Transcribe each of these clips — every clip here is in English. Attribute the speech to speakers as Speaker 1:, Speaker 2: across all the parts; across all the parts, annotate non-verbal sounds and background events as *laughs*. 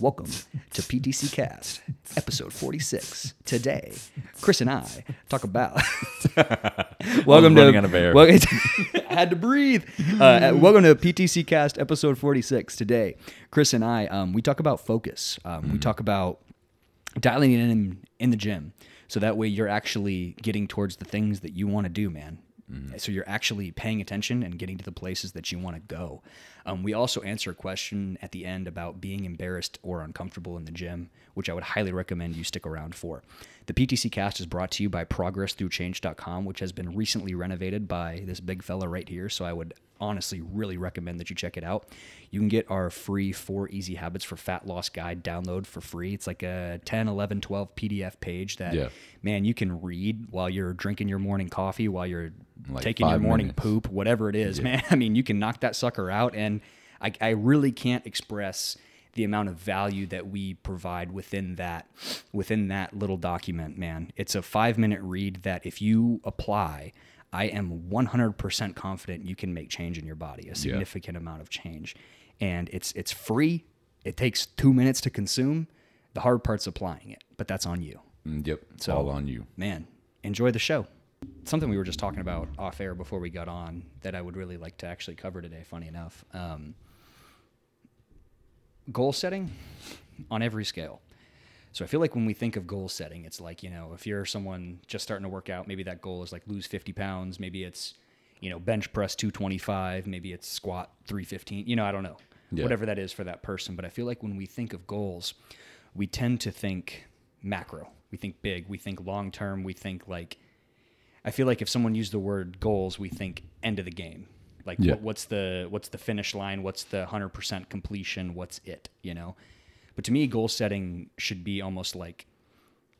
Speaker 1: Welcome to PTC Cast, episode 46. Today, Chris and I talk about. *laughs* welcome
Speaker 2: running
Speaker 1: to.
Speaker 2: out of air.
Speaker 1: Wel- *laughs* I had to breathe. Uh, welcome to PTC Cast, episode 46. Today, Chris and I, um, we talk about focus. Um, We talk about dialing in in the gym, so that way you're actually getting towards the things that you want to do, man. So you're actually paying attention and getting to the places that you want to go. Um, we also answer a question at the end about being embarrassed or uncomfortable in the gym, which I would highly recommend you stick around for. The PTC cast is brought to you by progressthroughchange.com, which has been recently renovated by this big fella right here. So I would honestly really recommend that you check it out. You can get our free four easy habits for fat loss guide download for free. It's like a 10, 11, 12 PDF page that,
Speaker 2: Yeah.
Speaker 1: man, you can read while you're drinking your morning coffee, while you're
Speaker 2: Like
Speaker 1: taking your morning
Speaker 2: minutes.
Speaker 1: poop, whatever it is, man. *laughs* I mean, you can knock that sucker out. And I, I really can't express the amount of value that we provide within that within that little document man it's a five minute read that if you apply i am 100% confident you can make change in your body a significant amount of change and it's it's free it takes two minutes to consume the hard part's applying it but that's on you
Speaker 2: Mm, Yep. It's
Speaker 1: So-
Speaker 2: all on you.
Speaker 1: man, enjoy the show. Something we were just talking about off air before we got on that I would really like to actually cover today, funny enough. Um, goal setting on every scale. So I feel like when we think of goal setting, it's like, you know, if you're someone just starting to work out, maybe that goal is like lose 50 pounds, maybe it's, you know, bench press 225, maybe it's squat 315, you know, I don't know.
Speaker 2: Yeah.
Speaker 1: Whatever that is for that person. But I feel like when we think of goals, we tend to think macro. We think big, we think long term, we think like I feel like if someone used the word goals, we think end of the game. Like
Speaker 2: Yeah.
Speaker 1: what, what's the what's the finish line? What's the hundred percent completion? What's it? You know. But to me, goal setting should be almost like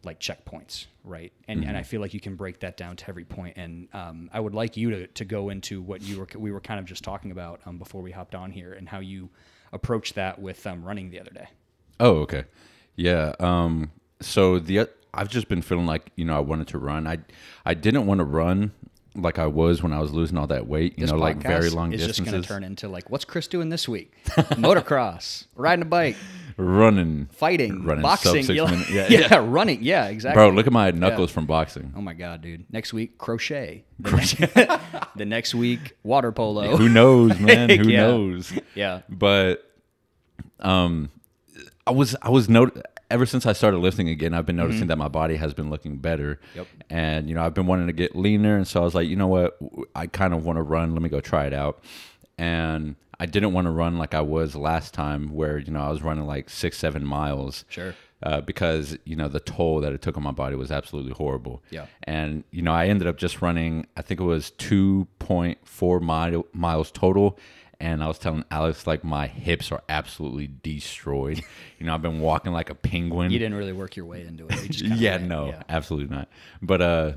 Speaker 1: like checkpoints, right? And and I feel like you can break that down to every point. And um, I would like you to, to go into what you were we were kind of just talking about um, before we hopped on here and how you approach that with um, running the other day.
Speaker 2: Oh, okay. Yeah. Um. So the I've just been feeling like you know I wanted to run. I I didn't want to run like I was when I was losing all that weight. You
Speaker 1: This
Speaker 2: know, like very long
Speaker 1: is just going to turn into like, what's Chris doing this week? Motocross, *laughs* riding a bike,
Speaker 2: running,
Speaker 1: fighting,
Speaker 2: running
Speaker 1: boxing.
Speaker 2: sub six
Speaker 1: you know?
Speaker 2: Yeah, *laughs*
Speaker 1: yeah,
Speaker 2: yeah.
Speaker 1: running. Yeah, exactly.
Speaker 2: Bro, look at my knuckles from boxing.
Speaker 1: Oh my god, dude! Next week, crochet. The, next, *laughs* the next week, water polo.
Speaker 2: Who knows, man? Who
Speaker 1: Yeah.
Speaker 2: knows?
Speaker 1: yeah,
Speaker 2: but um i was i was not ever since i started lifting again i've been noticing that my body has been looking better
Speaker 1: Mm-hmm. Yep.
Speaker 2: and you know i've been wanting to get leaner and so i was like you know what i kind of want to run let me go try it out and i didn't want to run like i was last time where you know i was running like six seven miles
Speaker 1: Sure.
Speaker 2: uh, because you know the toll that it took on my body was absolutely horrible.
Speaker 1: Yeah.
Speaker 2: and you know I ended up just running. I think it was two point four mile, miles total. And I was telling Alex like my hips are absolutely destroyed. *laughs* you know I've been walking like a penguin.
Speaker 1: you didn't really work your way into it. *laughs*
Speaker 2: Yeah,
Speaker 1: went,
Speaker 2: no,
Speaker 1: yeah.
Speaker 2: absolutely not. But uh,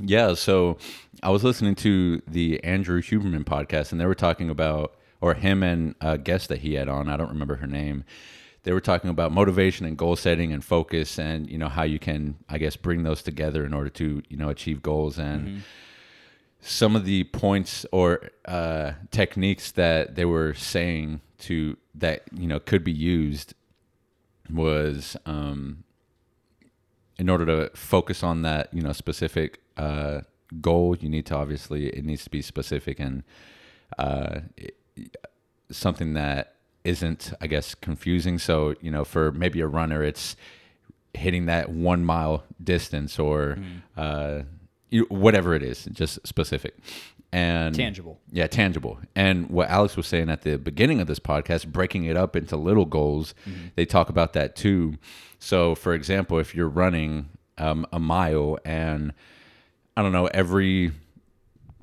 Speaker 2: yeah. So I was listening to the Andrew Huberman podcast, and they were talking about, or him and a guest that he had on. I don't remember her name. They were talking about motivation and goal setting and focus, and you know how you can, I guess, bring those together in order to you know achieve goals and. Some of the points or uh, techniques that they were saying to that you know could be used was um, in order to focus on that you know specific uh, goal you need to obviously it needs to be specific and uh, it- something that isn't i guess confusing. So you know for maybe a runner it's hitting that one mile distance or uh, you, whatever it is just specific and
Speaker 1: Tangible.
Speaker 2: yeah, tangible. And what Alex was saying at the beginning of this podcast, breaking it up into little goals, they talk about that too. So, for example, if you're running um, a mile and I don't know, every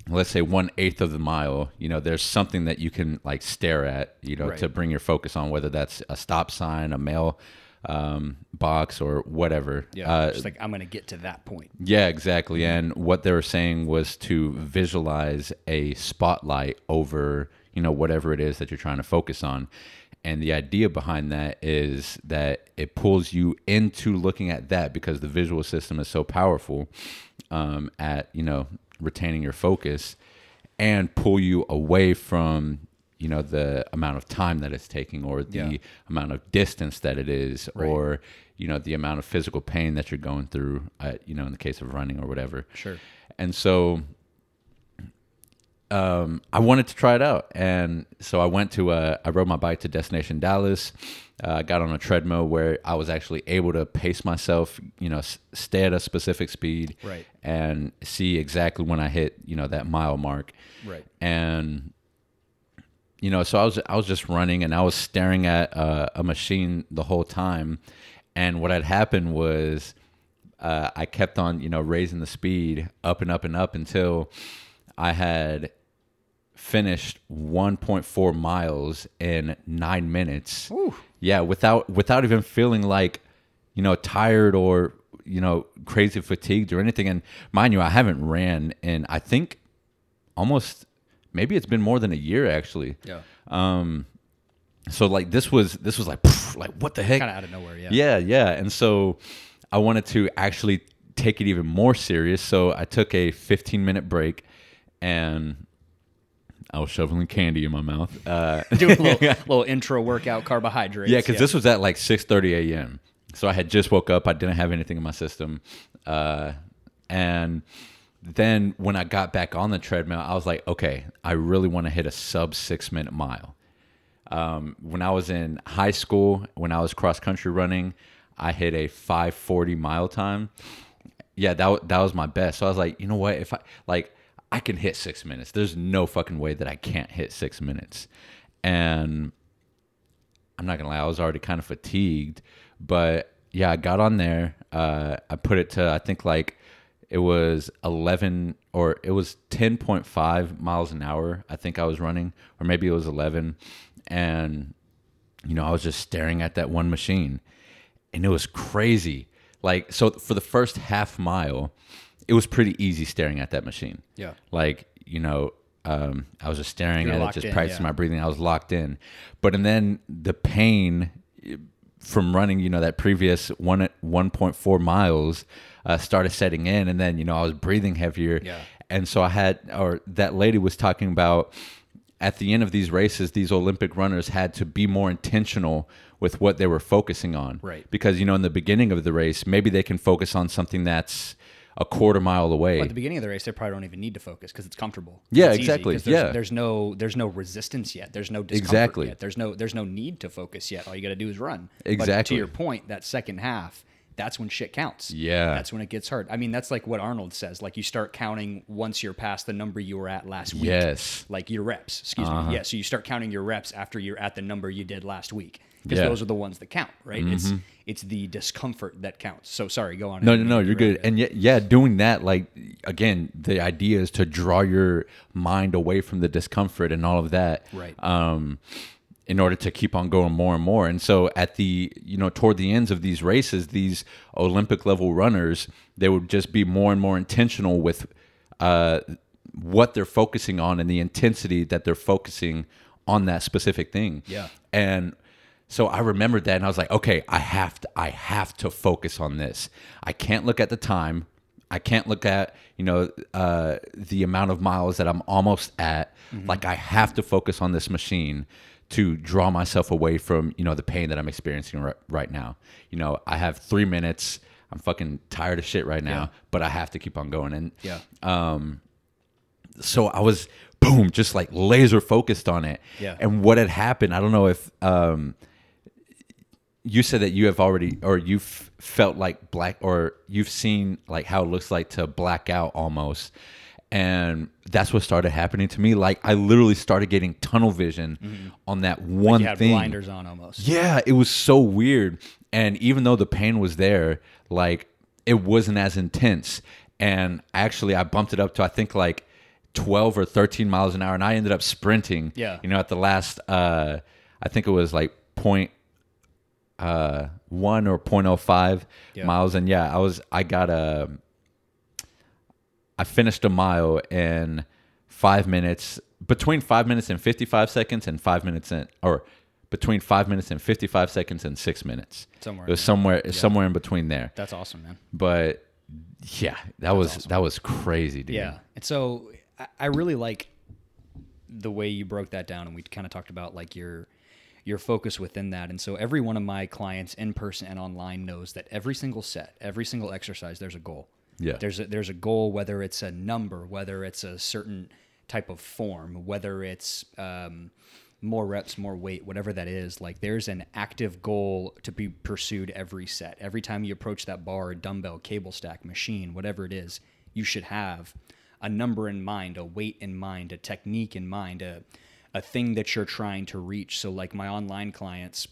Speaker 2: let's say one eighth of the mile, you know, there's something that you can like stare at, you know,
Speaker 1: Right.
Speaker 2: to bring your focus on, whether that's a stop sign, a mail um, box, or whatever.
Speaker 1: Yeah,
Speaker 2: Uh,
Speaker 1: just like I'm gonna get to that point.
Speaker 2: yeah, exactly. And what they were saying was to visualize a spotlight over, you know, whatever it is that you're trying to focus on. And the idea behind that is that it pulls you into looking at that because the visual system is so powerful um, at, you know, retaining your focus and pull you away from you know the amount of time that it's taking or the
Speaker 1: Yeah.
Speaker 2: amount of distance that it is
Speaker 1: Right.
Speaker 2: or you know the amount of physical pain that you're going through at, you know in the case of running or whatever
Speaker 1: Sure.
Speaker 2: and so um, I wanted to try it out, and so I went to uh, I rode my bike to Destination Dallas. Uh, I got on a treadmill where I was actually able to pace myself, you know, s- stay at a specific speed,
Speaker 1: Right.
Speaker 2: and see exactly when I hit, you know, that mile mark,
Speaker 1: Right.
Speaker 2: and you know, so I was I was just running and I was staring at uh, a machine the whole time, and what had happened was uh, I kept on you know raising the speed up and up and up until I had finished 1.4 miles in nine minutes.
Speaker 1: Ooh.
Speaker 2: Yeah, without without even feeling like you know tired or you know crazy fatigued or anything. And mind you, I haven't ran in I think almost maybe it's been more than a year actually.
Speaker 1: Yeah.
Speaker 2: Um, So like this was this was like pff, like what the heck?
Speaker 1: Kind of out of nowhere. Yeah.
Speaker 2: Yeah, yeah. And so I wanted to actually take it even more serious. So I took a 15 minute break and I was shoveling candy in my mouth. Uh, *laughs*
Speaker 1: Doing a little, *laughs* little intra workout carbohydrates.
Speaker 2: yeah, because this was at like 6:30 a.m. So I had just woke up. I didn't have anything in my system, uh, and then when I got back on the treadmill, I was like, okay, I really want to hit a sub six minute mile. Um, when I was in high school, when I was cross country running, I hit a 540 mile time. Yeah, that that was my best. So I was like, you know what? If I like, I can hit six minutes. There's no fucking way that I can't hit six minutes. And I'm not gonna lie, I was already kind of fatigued, but yeah, I got on there. Uh, I put it to I think like it was 11 or it was 10.5 miles an hour. I think I was running, or maybe it was 11, and you know I was just staring at that one machine, and it was crazy. Like so, for the first half mile, it was pretty easy staring at that machine.
Speaker 1: Yeah.
Speaker 2: Like you know, um, I was just staring
Speaker 1: You're
Speaker 2: at it, just
Speaker 1: in,
Speaker 2: practicing
Speaker 1: yeah.
Speaker 2: my breathing. I was locked in, but and then the pain from running, you know, that previous one one point four miles uh, started setting in, and then you know I was breathing heavier,
Speaker 1: Yeah.
Speaker 2: and so I had, or that lady was talking about at the end of these races, these Olympic runners had to be more intentional with what they were focusing on,
Speaker 1: Right.
Speaker 2: Because you know, in the beginning of the race, maybe they can focus on something that's a quarter mile away.
Speaker 1: Well, at the beginning of the race, they probably don't even need to focus because it's comfortable.
Speaker 2: Yeah,
Speaker 1: It's easy, there's,
Speaker 2: Yeah.
Speaker 1: there's no there's no resistance yet. There's no discomfort
Speaker 2: Exactly.
Speaker 1: yet. There's no there's no need to focus yet. All you got to do is run. But to your point, that second half, that's when shit counts.
Speaker 2: Yeah.
Speaker 1: that's when it gets hard. I mean, that's like what Arnold says. Like you start counting once you're past the number you were at last week.
Speaker 2: Yes.
Speaker 1: like your reps. Excuse
Speaker 2: Uh-huh.
Speaker 1: me. Yeah, so you start counting your reps after you're at the number you did last week because
Speaker 2: Yeah. Mm-hmm.
Speaker 1: those are the ones that count, right? It's it's the discomfort that counts. So sorry, go on.
Speaker 2: No, no, no, you're good. And yet, yeah, doing that, like, again, the idea is to draw your mind away from the discomfort and all of that.
Speaker 1: Right.
Speaker 2: Um, in order to keep on going more and more. And so at the, you know, toward the ends of these races, these Olympic level runners, they would just be more and more intentional with uh, what they're focusing on and the intensity that they're focusing on that specific thing.
Speaker 1: Yeah.
Speaker 2: And so I remembered that and I was like, okay, I have to I have to focus on this. I can't look at the time. I can't look at, you know, uh, the amount of miles that I'm almost at. Like I have to focus on this machine to draw myself away from, you know, the pain that I'm experiencing right, right now. You know, I have 3 minutes. I'm fucking tired of shit right now,
Speaker 1: Yeah.
Speaker 2: but I have to keep on going and
Speaker 1: Yeah.
Speaker 2: um, so I was boom, just like laser focused on it.
Speaker 1: Yeah.
Speaker 2: And what had happened, I don't know if um, you said that you have already or you've felt like black or you've seen like how it looks like to black out almost. And that's what started happening to me. Like I literally started getting tunnel vision on that one
Speaker 1: You had
Speaker 2: thing.
Speaker 1: blinders on almost.
Speaker 2: Yeah, it was so weird. And even though the pain was there, like it wasn't as intense. And actually, I bumped it up to I think like 12 or 13 miles an hour, and I ended up sprinting.
Speaker 1: Yeah.
Speaker 2: You know, at the last, uh, I think it was like point uh, one or 0.05
Speaker 1: Yeah.
Speaker 2: miles, and yeah, I was I got a. I finished a mile in five minutes, between five minutes and 55 seconds and five minutes and, or between five minutes and 55 seconds and six minutes.
Speaker 1: Somewhere
Speaker 2: It was
Speaker 1: in there.
Speaker 2: somewhere, somewhere in between there.
Speaker 1: That's awesome, man.
Speaker 2: But yeah, that was,
Speaker 1: awesome.
Speaker 2: that was crazy, dude.
Speaker 1: Yeah. And so I- I really like the way you broke that down, and we kind of talked about like your your focus within that. And so every one of my clients in person and online knows that every single set, every single exercise, there's a goal.
Speaker 2: Yeah.
Speaker 1: There's a, there's a goal, whether it's a number, whether it's a certain type of form, whether it's um, more reps, more weight, whatever that is. Like there's an active goal to be pursued every set. Every time you approach that bar, dumbbell, cable stack, machine, whatever it is, you should have a number in mind, a weight in mind, a technique in mind, a a thing that you're trying to reach. So like my online clients,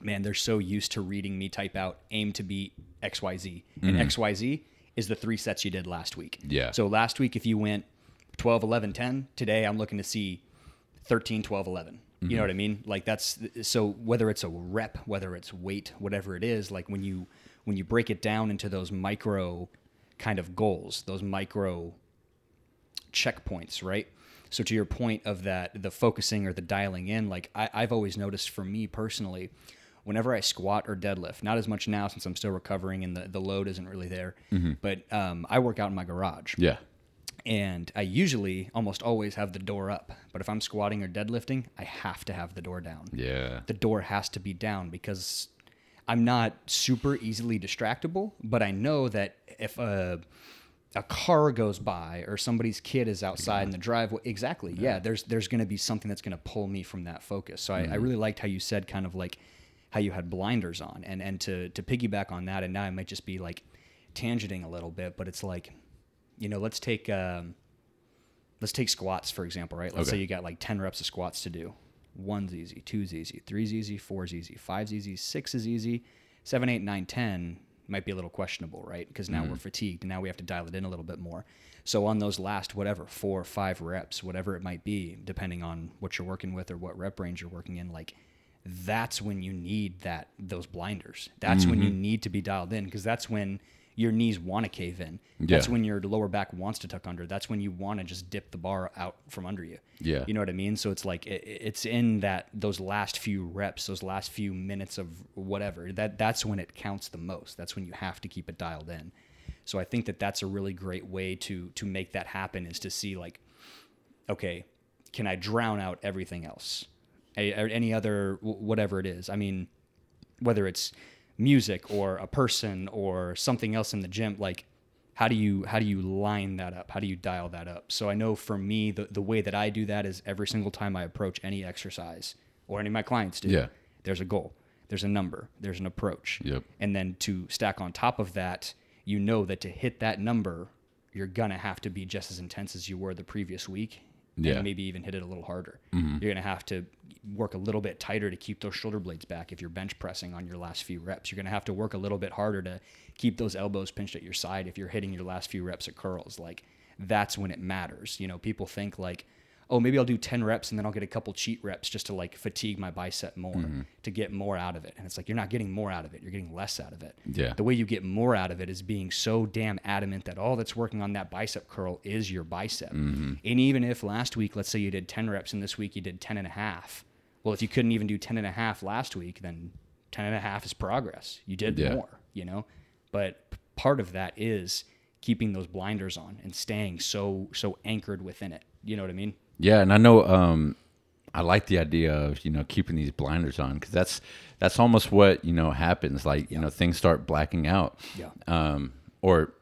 Speaker 1: man, they're so used to reading me type out aim to be XYZ. And XYZ is the three sets you did last week.
Speaker 2: Yeah.
Speaker 1: So last week if you went 12 11 10, today I'm looking to see 13 12 11. You know mm-hmm. what I mean? Like that's so whether it's a rep, whether it's weight, whatever it is, like when you when you break it down into those micro kind of goals, those micro checkpoints, right? So to your point of that, the focusing or the dialing in, like I, I've always noticed for me personally, whenever I squat or deadlift, not as much now since I'm still recovering and the, the load isn't really there, but um, I work out in my garage
Speaker 2: Yeah.
Speaker 1: and I usually almost always have the door up. But if I'm squatting or deadlifting, I have to have the door down.
Speaker 2: Yeah.
Speaker 1: The door has to be down because I'm not super easily distractible, but I know that if a a car goes by or somebody's kid is outside in the driveway, exactly, yeah, there's there's going to be something that's going to pull me from that focus. So I, I really liked how you said kind of like how you had blinders on, and and to to piggyback on that, and now I might just be like tangenting a little bit, but it's like, you know, let's take. Um, let's take squats for example, right? Let's
Speaker 2: Okay.
Speaker 1: say you got like ten reps of squats to do. One's easy, two's easy, three's easy, four's easy, five's easy, six is easy, seven, eight, nine, ten might be a little questionable, right? Because now we're fatigued and now we have to dial it in a little bit more. So on those last whatever four or five reps, whatever it might be, depending on what you're working with or what rep range you're working in, like that's when you need that those blinders. That's when you mm-hmm. need to be dialed in because that's when your knees want to cave in. That's
Speaker 2: Yeah.
Speaker 1: when your lower back wants to tuck under. That's when you want to just dip the bar out from under you.
Speaker 2: Yeah.
Speaker 1: You know what I mean? So it's like it, it's in that those last few reps, those last few minutes of whatever. That that's when it counts the most. That's when you have to keep it dialed in. So I think that that's a really great way to to make that happen is to see like okay, can I drown out everything else? Or any other whatever it is. I mean, whether it's music or a person or something else in the gym, like how do you how do you line that up? How do you dial that up? So I know for me, the the way that I do that is every single time I approach any exercise or any of my clients do.
Speaker 2: Yeah.
Speaker 1: There's a goal. There's a number. There's an approach.
Speaker 2: Yep.
Speaker 1: And then to stack on top of that, you know that to hit that number, you're gonna have to be just as intense as you were the previous week.
Speaker 2: Yeah.
Speaker 1: And maybe even hit it a little harder. Mm-hmm. You're gonna have to work a little bit tighter to keep those shoulder blades back if you're bench pressing on your last few reps. You're gonna have to work a little bit harder to keep those elbows pinched at your side if you're hitting your last few reps at curls. Like that's when it matters. You know, people think like, oh, maybe I'll do 10 reps and then I'll get a couple cheat reps just to like fatigue my bicep more mm-hmm. to get more out of it. And it's like, you're not getting more out of it. You're getting less out of it.
Speaker 2: Yeah.
Speaker 1: The way you get more out of it is being so damn adamant that all that's working on that bicep curl is your bicep. Mm-hmm. And even if last week, let's say you did 10 reps and this week you did 10 and a half. Well, if you couldn't even do 10 and a half last week, then 10 and a half is progress. You did
Speaker 2: Yeah.
Speaker 1: more, you know? But part of that is keeping those blinders on and staying so so anchored within it. You know what I mean?
Speaker 2: Yeah, and I know um, I like the idea of you know keeping these blinders on because that's that's almost what you know happens. Like you know things start blacking out,
Speaker 1: Yeah.
Speaker 2: um, or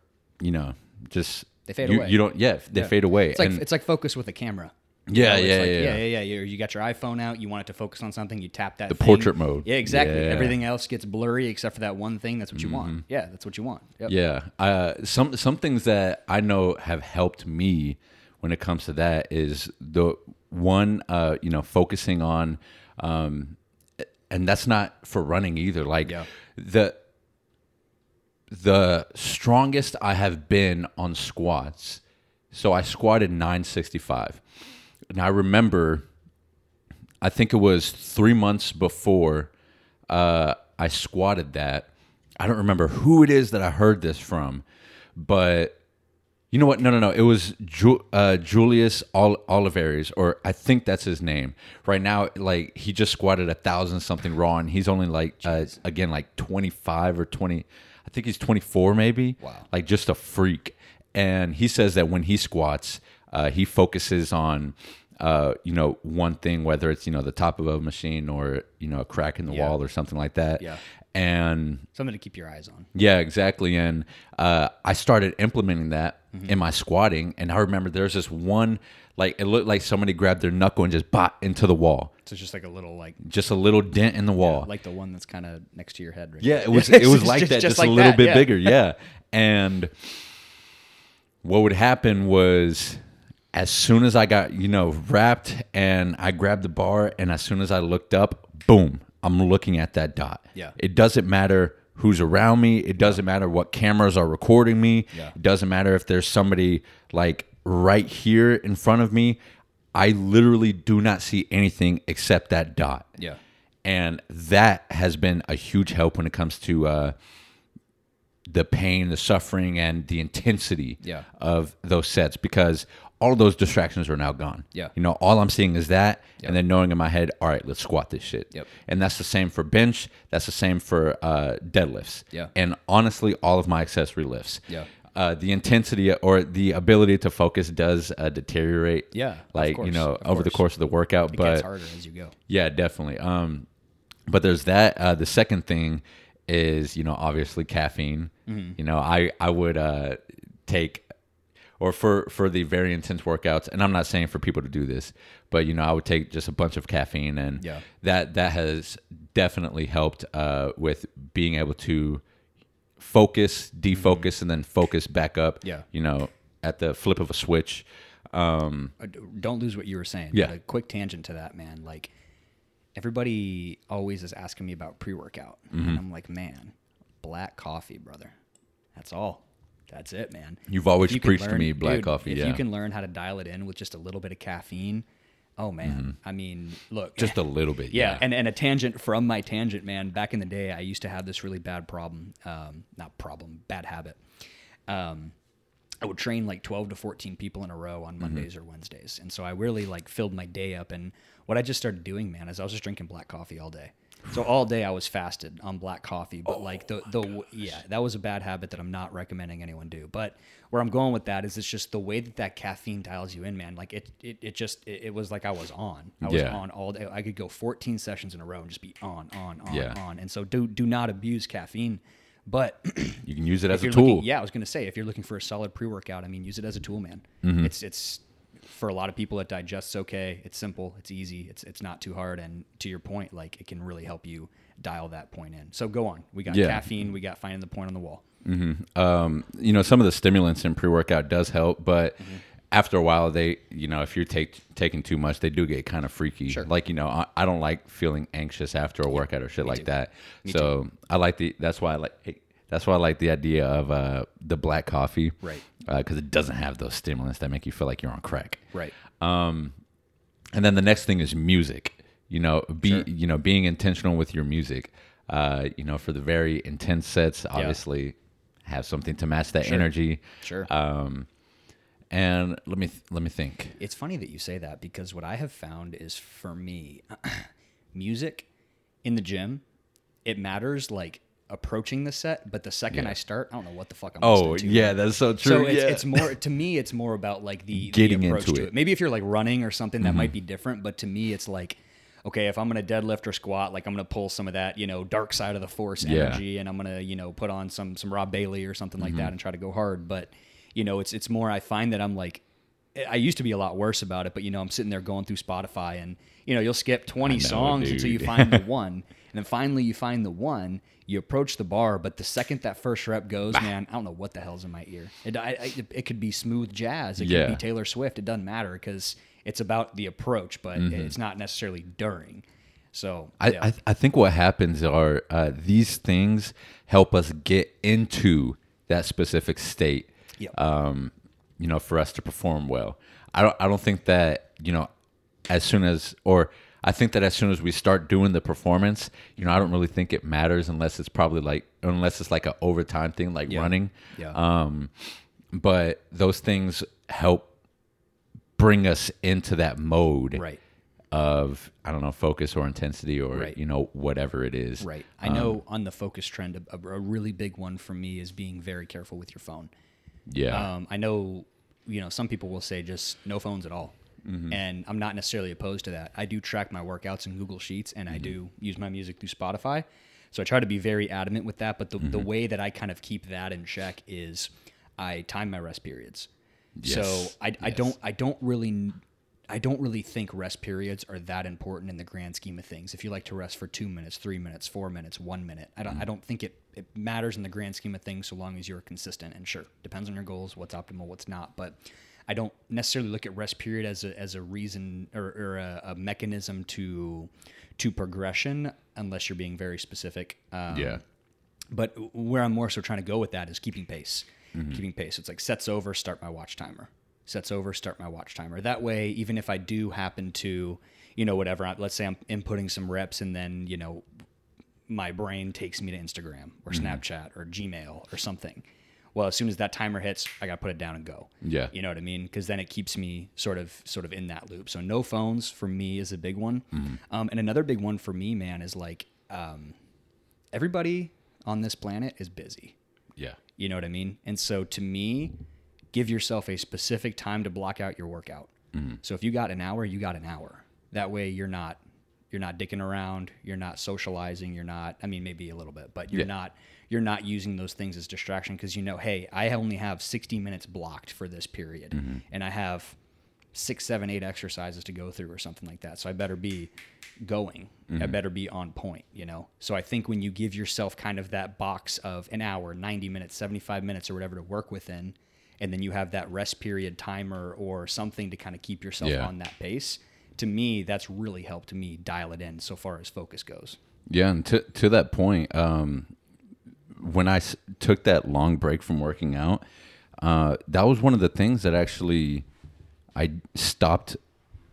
Speaker 2: you know just
Speaker 1: They fade
Speaker 2: you,
Speaker 1: away.
Speaker 2: You don't, yeah, they
Speaker 1: Yeah.
Speaker 2: fade away.
Speaker 1: It's like
Speaker 2: and
Speaker 1: it's like focus with a camera.
Speaker 2: Yeah,
Speaker 1: You know, it's
Speaker 2: yeah,
Speaker 1: like,
Speaker 2: yeah,
Speaker 1: yeah,
Speaker 2: yeah.
Speaker 1: yeah, yeah. You got your iPhone out. You want it to focus on something. You tap that.
Speaker 2: The
Speaker 1: thing.
Speaker 2: portrait mode.
Speaker 1: Yeah, exactly.
Speaker 2: Yeah. Mm-hmm.
Speaker 1: Everything else gets blurry except for that one thing. That's what you want. Yeah, that's what you want. Yep.
Speaker 2: Yeah. Uh, some some things that I know have helped me when it comes to that is the one, uh, you know, focusing on, um, and that's not for running either. Like
Speaker 1: Yeah.
Speaker 2: the the strongest I have been on squats. So I squatted 965. And I remember I think it was three months before uh, I squatted that. I don't remember who it is that I heard this from, but you know what? No, no, no. It was Ju- uh, Julius Ol- or I think that's his name. Right now, like he just squatted a thousand something raw, and he's only like uh, again like twenty five or twenty. I think he's twenty four, maybe.
Speaker 1: Wow.
Speaker 2: Like just a freak. And he says that when he squats, uh, he focuses on uh, you know, one thing, whether it's you know the top of a machine or you know a crack in the
Speaker 1: Yeah.
Speaker 2: wall or something like that.
Speaker 1: Yeah.
Speaker 2: And
Speaker 1: Something to keep your eyes on.
Speaker 2: yeah, exactly. And uh, I started implementing that
Speaker 1: Mm-hmm.
Speaker 2: in my squatting. And I remember there's this one, like it looked like somebody grabbed their knuckle and just bot into the wall,
Speaker 1: So it's just like a little like
Speaker 2: just a little dent in the wall.
Speaker 1: like the one that's kind of next to your head. Right
Speaker 2: Yeah, it *laughs* was it was like
Speaker 1: just-
Speaker 2: that, just,
Speaker 1: like
Speaker 2: a little
Speaker 1: that,
Speaker 2: bit
Speaker 1: yeah.
Speaker 2: bigger. Yeah, *laughs* and what would happen was, as soon as I got you know wrapped and I grabbed the bar, and as soon as I looked up, boom, I'm looking at that dot.
Speaker 1: Yeah.
Speaker 2: it doesn't matter who's around me. It doesn't matter what cameras are recording me.
Speaker 1: Yeah.
Speaker 2: It doesn't matter if there's somebody like right here in front of me. I literally do not see anything except that dot
Speaker 1: Yeah.
Speaker 2: and that has been a huge help when it comes to uh, the pain, the suffering, and the intensity
Speaker 1: Yeah.
Speaker 2: of those sets because all of those distractions are now gone.
Speaker 1: Yeah.
Speaker 2: you know, all I'm seeing is that, and then knowing in my head, all right, let's squat this shit.
Speaker 1: Yep.
Speaker 2: And that's the same for bench. That's the same for uh, deadlifts.
Speaker 1: Yeah.
Speaker 2: And honestly, all of my accessory lifts.
Speaker 1: Yeah.
Speaker 2: Uh, the intensity or the ability to focus does uh, deteriorate.
Speaker 1: Yeah,
Speaker 2: like you know, over the
Speaker 1: course.
Speaker 2: course of the workout.
Speaker 1: It
Speaker 2: but
Speaker 1: gets harder as you go.
Speaker 2: yeah, definitely. Um, but there's that. Uh, the second thing is, you know, obviously caffeine.
Speaker 1: Mm-hmm.
Speaker 2: You know, I I would uh, take, or for for the very intense workouts, and I'm not saying for people to do this, but you know, I would take just a bunch of caffeine, and
Speaker 1: Yeah.
Speaker 2: that that has definitely helped uh, with being able to focus, defocus, and then focus back up.
Speaker 1: Mm-hmm. Yeah.
Speaker 2: you know, at the flip of a switch. Um,
Speaker 1: Uh, Don't lose what you were saying.
Speaker 2: Yeah.
Speaker 1: A quick tangent to that, man. Like everybody always is asking me about pre-workout,
Speaker 2: Mm-hmm.
Speaker 1: and I'm like, man, black coffee, brother. That's all. That's it, man.
Speaker 2: You've always
Speaker 1: you
Speaker 2: preached to me black coffee,
Speaker 1: If
Speaker 2: yeah.
Speaker 1: you can learn how to dial it in with just a little bit of caffeine, oh man. I mean, look,
Speaker 2: Mm-hmm. just a little bit.
Speaker 1: yeah, and, and a tangent from my tangent, man. Back in the day, I used to have this really bad problem. Um, not problem, bad habit. Um, I would train like 12 to 14 people in a row on Mondays or Wednesdays. And so I really like filled my day up. And what I just started doing, man, is I was just drinking black coffee all day. So all day I was fasted on black coffee, but like the the yeah, that was a bad habit that I'm not recommending anyone do. But where I'm going with that is it's just the way that that caffeine dials you in, man. Like it it, it just it, it was like I was on. I was
Speaker 2: Yeah.
Speaker 1: on all day. I could go 14 sessions in a row and just be on, on, on,
Speaker 2: Yeah.
Speaker 1: on. And so do do not abuse caffeine. But *clears throat*
Speaker 2: you can use it as a tool.
Speaker 1: looking, yeah, I was gonna say if you're looking for a solid pre-workout, I mean, use it as a tool, man.
Speaker 2: Mm-hmm.
Speaker 1: It's it's for a lot of people it digests okay. It's simple, it's easy, it's it's not too hard, and to your point, like it can really help you dial that point in. So go on. We got
Speaker 2: Yeah.
Speaker 1: caffeine, we got finding the point on the wall.
Speaker 2: um, you know, some of the stimulants in pre workout does help, but
Speaker 1: Mm-hmm.
Speaker 2: after a while, they, you know, if you're take, taking too much, they do get kind of freaky.
Speaker 1: Sure.
Speaker 2: Like, you know, I, I don't like feeling anxious after a workout or shit like
Speaker 1: too.
Speaker 2: that. so I like the, that's why I like, hey, that's why I like the idea of uh, the black coffee.
Speaker 1: Right.
Speaker 2: Because it doesn't have those stimulants that make you feel like you're on crack.
Speaker 1: Right.
Speaker 2: And then the next thing is music. You know, be you know being intentional with your music. Uh, you know, for the very intense sets, obviously have something to match that energy.
Speaker 1: Sure.
Speaker 2: Um, and let me let me think.
Speaker 1: It's funny that you say that because what I have found is for me, *clears throat* music in the gym, it matters like approaching the set, but the second
Speaker 2: Yeah.
Speaker 1: I start, I don't know what the fuck I'm
Speaker 2: Oh
Speaker 1: to.
Speaker 2: yeah, that's so true.
Speaker 1: So it's,
Speaker 2: yeah.
Speaker 1: it's more to me. It's more about like the
Speaker 2: Getting
Speaker 1: the approach
Speaker 2: into
Speaker 1: to
Speaker 2: it.
Speaker 1: it. Maybe if you're like running or something, that might be different. But to me, it's like, okay, if I'm gonna deadlift or squat, like I'm gonna pull some of that, you know, dark side of the force
Speaker 2: Yeah.
Speaker 1: energy, and I'm gonna, you know, put on some some Rob Bailey or something like
Speaker 2: Mm-hmm.
Speaker 1: that and try to go hard. But you know, it's it's more. I find that I'm like, I used to be a lot worse about it, but you know, I'm sitting there going through Spotify, and you know, you'll skip 20
Speaker 2: know,
Speaker 1: songs until you find the *laughs* one, then finally you find the one. You approach the bar, but the second that first rep goes, man, I don't know what the hell's in my ear. It, I, I, it could be smooth jazz, it
Speaker 2: Yeah.
Speaker 1: could be Taylor Swift. It doesn't matter because it's about the approach, but it's not necessarily during. So
Speaker 2: I,
Speaker 1: yeah.
Speaker 2: I, I think what happens are uh, these things help us get into that specific state.
Speaker 1: Yep.
Speaker 2: Um, you know, for us to perform well. I don't. I don't think that you know, as soon as or I think that as soon as we start doing the performance, you know, I don't really think it matters unless it's probably like unless it's like a overtime thing, like
Speaker 1: Yeah.
Speaker 2: running.
Speaker 1: Yeah.
Speaker 2: Um, but those things help bring us into that mode
Speaker 1: right.
Speaker 2: of I don't know focus or intensity or
Speaker 1: Right.
Speaker 2: you know whatever it is.
Speaker 1: Right. I know on the focus trend, a, a really big one for me is being very careful with your phone.
Speaker 2: Yeah.
Speaker 1: Um, I know, you know, some people will say just no phones at all. Mm-hmm. and I'm not necessarily opposed to that. I do track my workouts in Google Sheets, and I do mm-hmm. use my music through Spotify. So I try to be very adamant with that. But the, the mm-hmm. way that I kind of keep that in check is I time my rest periods. So
Speaker 2: Yes.
Speaker 1: I, I
Speaker 2: Yes.
Speaker 1: don't I don't really I don't really think rest periods are that important in the grand scheme of things. If you like to rest for two minutes, three minutes, four minutes, one minute, I don't I don't think it, it matters in the grand scheme of things so long as you're consistent. And sure, depends on your goals, what's optimal, what's not. But I don't necessarily look at rest period as a as a reason or, or a, a mechanism to to progression unless you're being very specific. Um,
Speaker 2: yeah.
Speaker 1: but where I'm more so trying to go with that is keeping pace. Keeping pace. It's like sets over, start my watch timer. Sets over, start my watch timer. That way, even if I do happen to, you know, whatever, let's say I'm inputting some reps and then, you know, my brain takes me to Instagram or Snapchat or Gmail or something. Well, as soon as that timer hits, I got to put it down and go.
Speaker 2: Yeah.
Speaker 1: You know what I mean? Because then it keeps me sort of sort of in that loop. So no phones for me is a big one. Um, and another big one for me, man, is like um, everybody on this planet is busy.
Speaker 2: Yeah.
Speaker 1: You know what I mean? And so to me, give yourself a specific time to block out your workout. So if you got an hour, you got an hour. That way you're not you're not dicking around, you're not socializing, you're not I mean maybe a little bit, but you're
Speaker 2: Yeah.
Speaker 1: not you're not using those things as distraction because you know, hey, I only have 60 minutes blocked for this period mm-hmm. and I have six, seven, eight exercises to go through or something like that. So I better be going. I mm-hmm. better be on point, you know? So I think when you give yourself kind of that box of an hour, 90 minutes, 75 minutes, or whatever to work within, and then you have that rest period timer or something to kind of keep yourself
Speaker 2: Yeah.
Speaker 1: on that pace, to me, that's really helped me dial it in so far as focus goes.
Speaker 2: Yeah, and to to that point, um, when I s- took that long break from working out, uh, that was one of the things that actually I stopped,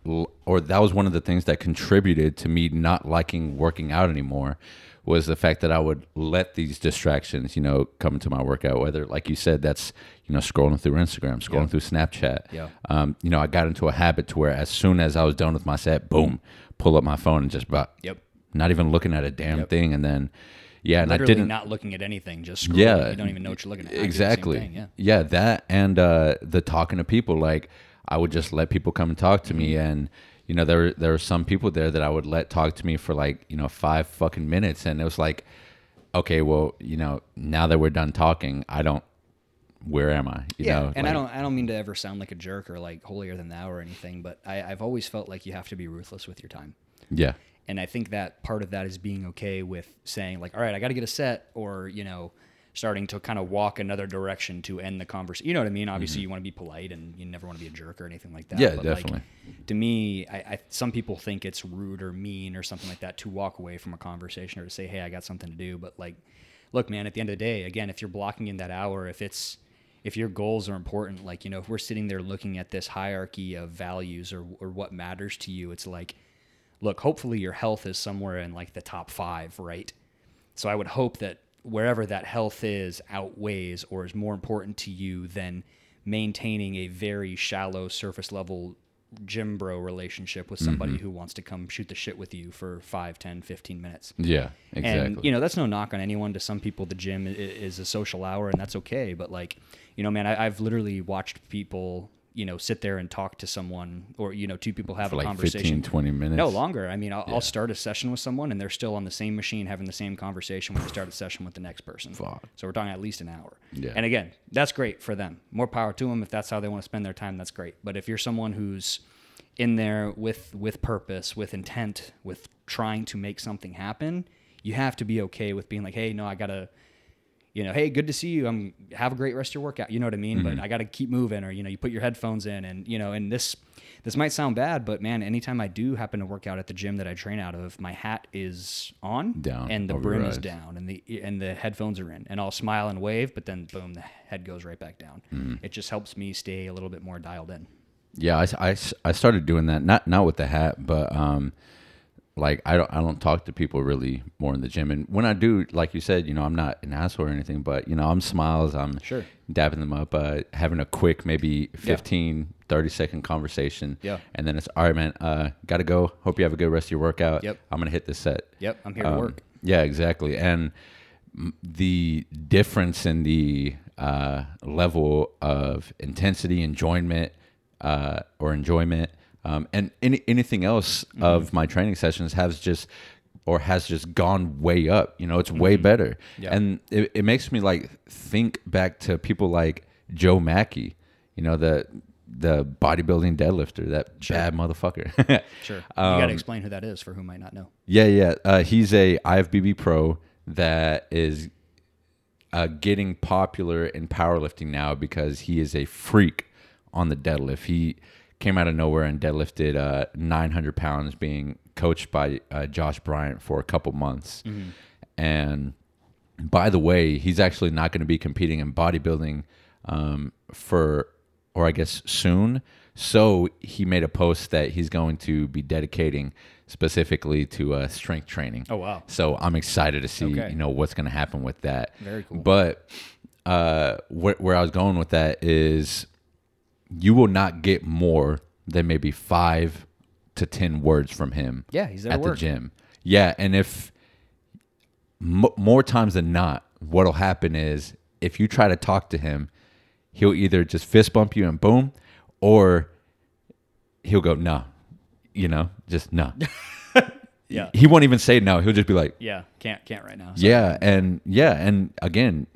Speaker 2: or that was one of the things that contributed to me not liking working out anymore. Was the fact that I would let these distractions, you know, come into my workout. Whether, like you said, that's you know scrolling through Instagram, scrolling
Speaker 1: Yeah.
Speaker 2: through Snapchat.
Speaker 1: Yeah.
Speaker 2: Um, you know, I got into a habit to where as soon as I was done with my set, boom, pull up my phone and just about
Speaker 1: Yep.
Speaker 2: not even looking at a damn
Speaker 1: Yep.
Speaker 2: thing and then yeah and
Speaker 1: Literally
Speaker 2: i didn't
Speaker 1: not looking at anything, just scrolling.
Speaker 2: yeah
Speaker 1: You don't even know what you're looking at. I do the same
Speaker 2: exactly
Speaker 1: thing, yeah.
Speaker 2: that and uh the talking to people like i would just let people come and talk to me
Speaker 1: Mm-hmm.
Speaker 2: and you know there were, there were some people there that i would let talk to me for like you know five fucking minutes. And it was like okay well you know now that we're done talking i don't where am i? You
Speaker 1: yeah,
Speaker 2: know
Speaker 1: and I don't I don't mean to ever sound like a jerk or like holier than thou or anything, but I, I've always felt like you have to be ruthless with your time.
Speaker 2: yeah.
Speaker 1: And I think that part of that is being okay with saying like, all right, I got to get a set, or you know, starting to kind of walk another direction to end the conversation. You know what I mean? Obviously, you want to be polite and you never want to be a jerk or anything like that.
Speaker 2: Mm-hmm. Yeah,
Speaker 1: but
Speaker 2: definitely.
Speaker 1: Like, to me, I, I some people think it's rude or mean or something like that to walk away from a conversation or to say, hey, I got something to do. But like, look, man, at the end of the day, again, if you're blocking in that hour, if it's if your goals are important, like you know, if we're sitting there looking at this hierarchy of values or or what matters to you, it's like look, hopefully your health is somewhere in like the top five, right? So I would hope that wherever that health is outweighs or is more important to you than maintaining a very shallow surface level gym bro relationship with somebody mm-hmm. who wants to come shoot the shit with you for 5 10 15 minutes.
Speaker 2: Yeah exactly.
Speaker 1: and you know that's no knock on anyone. To some people the gym is a social hour and that's okay. But like you know man I, i've literally watched people you know sit there and talk to someone or you know two people have
Speaker 2: for
Speaker 1: a
Speaker 2: like
Speaker 1: conversation
Speaker 2: 15 20 minutes
Speaker 1: no longer. I mean, I'll, I'll start a session with someone, and they're still on the same machine having the same conversation when we start a session with the next person.
Speaker 2: Fuck.
Speaker 1: So we're talking at least an hour.
Speaker 2: Yeah.
Speaker 1: And again, that's great for them. More power to them if that's how they want to spend their time. That's great. But if you're someone who's in there with with purpose, with intent, with trying to make something happen, you have to be okay with being like, hey, no, I gotta you know, hey, good to see you. I'm have a great rest of your workout. You know what I mean? But I got to keep moving, or you know, you put your headphones in, and you know, and this this might sound bad, but man, anytime I do happen to work out at the gym that I train out of, my hat is on
Speaker 2: Down,
Speaker 1: and the brim is down, and the and the headphones are in, and I'll smile and wave, but then boom, the head goes right back down. It just helps me stay a little bit more dialed in.
Speaker 2: Yeah, I, I, I started doing that not not with the hat, but um, like I don't I don't talk to people really more in the gym, and when I do, like you said, you know, I'm not an asshole or anything, but you know, I'm smiles, I'm
Speaker 1: Sure.
Speaker 2: dapping them up, uh, having a quick maybe 15, 30 second conversation,
Speaker 1: Yeah.
Speaker 2: and then it's all right, man, uh, gotta go. Hope you have a good rest of your workout.
Speaker 1: Yep.
Speaker 2: I'm gonna hit this set.
Speaker 1: Yep, I'm here to
Speaker 2: Um,
Speaker 1: work.
Speaker 2: Yeah, exactly. And the difference in the uh, level of intensity, enjoyment, uh, or enjoyment Um, and any, anything else
Speaker 1: Mm-hmm.
Speaker 2: of my training sessions has just or has just gone way up. You know, it's way better.
Speaker 1: Mm-hmm. Yeah.
Speaker 2: And it, it makes me like think back to people like Joe Mackey, you know, the the bodybuilding deadlifter, that bad motherfucker. *laughs*
Speaker 1: Sure. you got to explain who that is for who might not know.
Speaker 2: Yeah, yeah. Uh, he's a IFBB pro that is uh, getting popular in powerlifting now because he is a freak on the deadlift. He came out of nowhere and deadlifted uh, 900 pounds, being coached by uh, Josh Bryant for a couple months. And by the way, he's actually not going to be competing in bodybuilding um, for, or I guess soon. So he made a post that he's going to be dedicating specifically to uh, strength training.
Speaker 1: Oh, wow.
Speaker 2: So I'm excited to see
Speaker 1: Okay.
Speaker 2: you know what's going to happen with that.
Speaker 1: Very cool.
Speaker 2: But uh, where, where I was going with that is, you will not get more than maybe five to ten words from him.
Speaker 1: Yeah, he's
Speaker 2: at the gym. Yeah, and if m- more times than not, what'll happen is if you try to talk to him, he'll either just fist bump you and boom, or he'll go no, you know, just no. *laughs*
Speaker 1: Yeah.
Speaker 2: he won't even say no. He'll just be like,
Speaker 1: Yeah. Can't can't right now.
Speaker 2: yeah, and yeah, and again,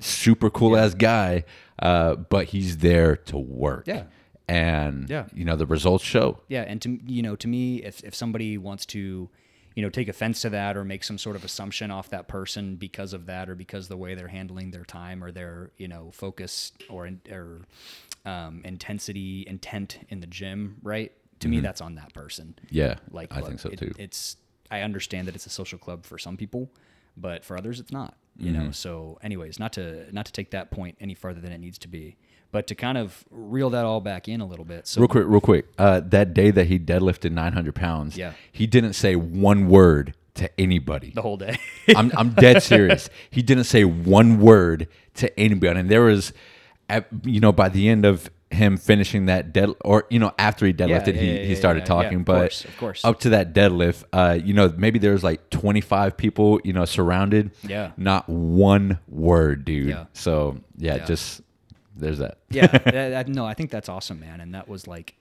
Speaker 2: super cool ass guy, uh, but he's there to work.
Speaker 1: Yeah.
Speaker 2: and
Speaker 1: Yeah.
Speaker 2: you know the results show.
Speaker 1: Yeah, and to you know, to me, if if somebody wants to, you know, take offense to that or make some sort of assumption off that person because of that or because the way they're handling their time or their you know focus or or um, intensity intent in the gym, right? To me, that's on that person.
Speaker 2: Yeah,
Speaker 1: Like
Speaker 2: I
Speaker 1: look,
Speaker 2: think so
Speaker 1: it-
Speaker 2: too.
Speaker 1: It's I understand that it's a social club for some people, but for others, it's not. You
Speaker 2: Mm-hmm.
Speaker 1: know. So, anyways, not to not to take that point any farther than it needs to be, but to kind of reel that all back in a little bit. So
Speaker 2: real quick, real quick. Uh, that day that he deadlifted 900 pounds,
Speaker 1: Yeah.
Speaker 2: he didn't say one word to anybody.
Speaker 1: the whole day. *laughs*
Speaker 2: I'm, I'm dead serious. He didn't say one word to anybody. And there was, at, you know, by the end of him finishing that dead, or, you know, after he deadlifted,
Speaker 1: yeah,
Speaker 2: he,
Speaker 1: yeah,
Speaker 2: he
Speaker 1: yeah,
Speaker 2: started talking. but
Speaker 1: course, of course.
Speaker 2: up to that deadlift, uh, you know, maybe there was like 25 people, you know, surrounded.
Speaker 1: Yeah.
Speaker 2: Not one word, dude.
Speaker 1: Yeah.
Speaker 2: So, yeah, just there's that. *laughs*
Speaker 1: yeah, that- no, I think that's awesome, man. And that was like,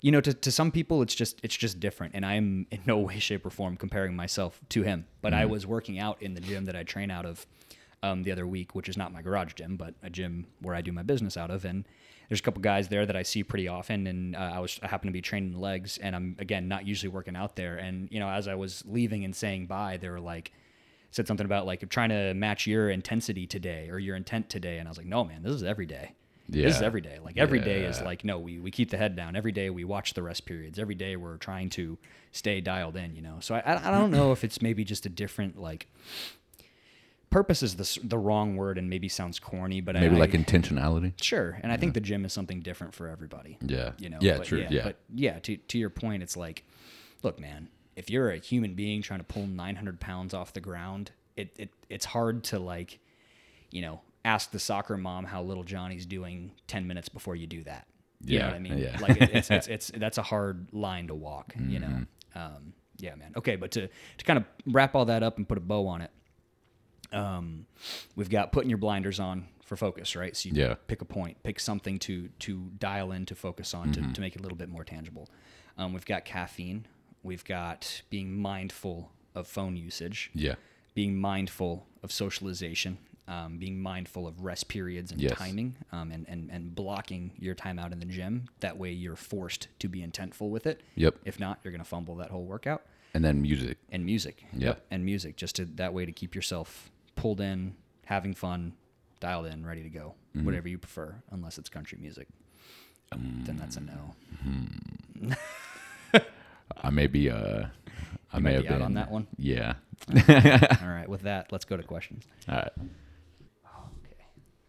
Speaker 1: you know, to, to some people, it's just it's just different. And I'm *laughs* in no way, shape, or form comparing myself to him. But I was working out in the gym that I train out of um, the other week, which is not my garage gym, but a gym where I do my business out of. And there's a couple guys there that I see pretty often. And uh, I was I happen to be training legs, and I'm again not usually working out there. And you know, as I was leaving and saying bye, they were like said something about like trying to match your intensity today or your intent today and i was like no man this is every day Yeah. this is every day like every day is like no we, we keep the head down every day we watch the rest periods every day we're trying to stay dialed in you know so i, I I don't know if it's maybe just a different like purpose is the, the wrong word and maybe sounds corny but
Speaker 2: Maybe
Speaker 1: I,
Speaker 2: like intentionality.
Speaker 1: sure and i think the gym is something different for everybody
Speaker 2: Yeah.
Speaker 1: you know
Speaker 2: Yeah,
Speaker 1: but
Speaker 2: true, yeah.
Speaker 1: but yeah to, to your point it's like look man if you're a human being trying to pull 900 pounds off the ground it, it it's hard to like you know ask the soccer mom how little johnny's doing 10 minutes before you do that you know
Speaker 2: Yeah,
Speaker 1: what i mean
Speaker 2: yeah.
Speaker 1: like it, it's, it's *laughs* it's that's a hard line to walk you know
Speaker 2: Mm-hmm.
Speaker 1: um, yeah man okay but to to kind of wrap all that up and put a bow on it um, we've got putting your blinders on for focus, right? So you
Speaker 2: Yeah.
Speaker 1: pick a point, pick something to to dial in to focus on to, to make it a little bit more tangible. Um, we've got caffeine. We've got being mindful of phone usage.
Speaker 2: Yeah.
Speaker 1: Being mindful of socialization. Um, being mindful of rest periods and
Speaker 2: Yes.
Speaker 1: timing, um, and, and and blocking your time out in the gym. That way, you're forced to be intentful with it.
Speaker 2: Yep.
Speaker 1: If not, you're gonna fumble that whole workout
Speaker 2: And then music.
Speaker 1: and music.
Speaker 2: Yeah.
Speaker 1: And music, just to that way to keep yourself pulled in, having fun, dialed in, ready to go.
Speaker 2: Mm-hmm.
Speaker 1: Whatever you prefer, unless it's country music. then that's a no. *laughs*
Speaker 2: I may be, uh, I may have
Speaker 1: be
Speaker 2: been
Speaker 1: on that one?
Speaker 2: Yeah. *laughs*
Speaker 1: All right, with that, let's go to questions.
Speaker 2: All right. Okay.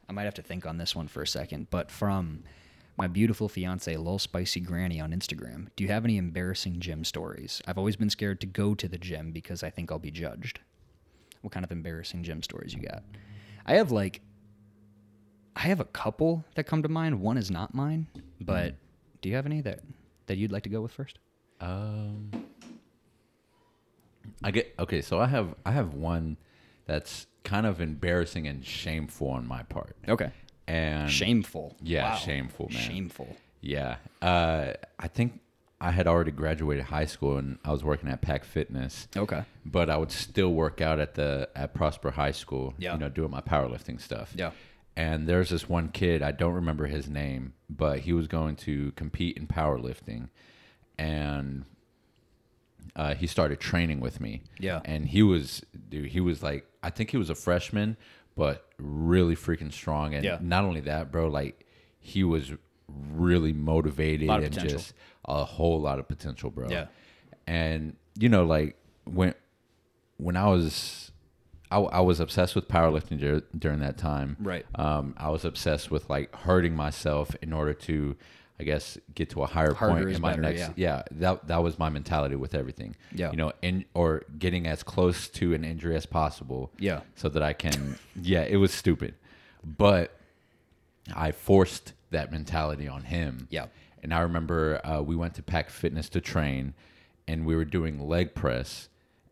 Speaker 1: I might have to think on this one for a second, but from my beautiful fiance, Lil Spicy Granny on Instagram, do you have any embarrassing gym stories? I've always been scared to go to the gym because I think I'll be judged. What kind of embarrassing gym stories you got? I have like, I have a couple that come to mind. One is not mine, but do you have any that that you'd like to go with first?
Speaker 2: Um, I get okay. So I have I have one that's kind of embarrassing and shameful on my part.
Speaker 1: Okay.
Speaker 2: And
Speaker 1: Shameful.
Speaker 2: Yeah,
Speaker 1: Wow.
Speaker 2: shameful, man.
Speaker 1: Shameful.
Speaker 2: Yeah. Uh, I think I had already graduated high school and I was working at Pack Fitness.
Speaker 1: Okay.
Speaker 2: But I would still work out at the at Prosper High School.
Speaker 1: Yeah.
Speaker 2: You know, doing my powerlifting stuff.
Speaker 1: Yeah.
Speaker 2: And there's this one kid, I don't remember his name, but he was going to compete in powerlifting. And uh, he started training with me.
Speaker 1: Yeah.
Speaker 2: And he was, dude, he was like, I think he was a freshman, but really freaking strong. And
Speaker 1: Yeah.
Speaker 2: not only that, bro, like he was really motivated and
Speaker 1: potential.
Speaker 2: just a whole lot of potential, bro.
Speaker 1: Yeah.
Speaker 2: And you know, like when when I was I, I was obsessed with powerlifting dur- during that time.
Speaker 1: Right.
Speaker 2: Um, I was obsessed with like hurting myself in order to, I guess, get to a higher
Speaker 1: Harder
Speaker 2: point in my
Speaker 1: better,
Speaker 2: next.
Speaker 1: yeah.
Speaker 2: Yeah. that that was my mentality with everything.
Speaker 1: Yeah.
Speaker 2: You know, in or getting as close to an injury as possible.
Speaker 1: Yeah.
Speaker 2: So that I can. yeah, it was stupid, but I forced that mentality on him.
Speaker 1: Yeah.
Speaker 2: And I remember uh, we went to Pack Fitness to train, and we were doing leg press,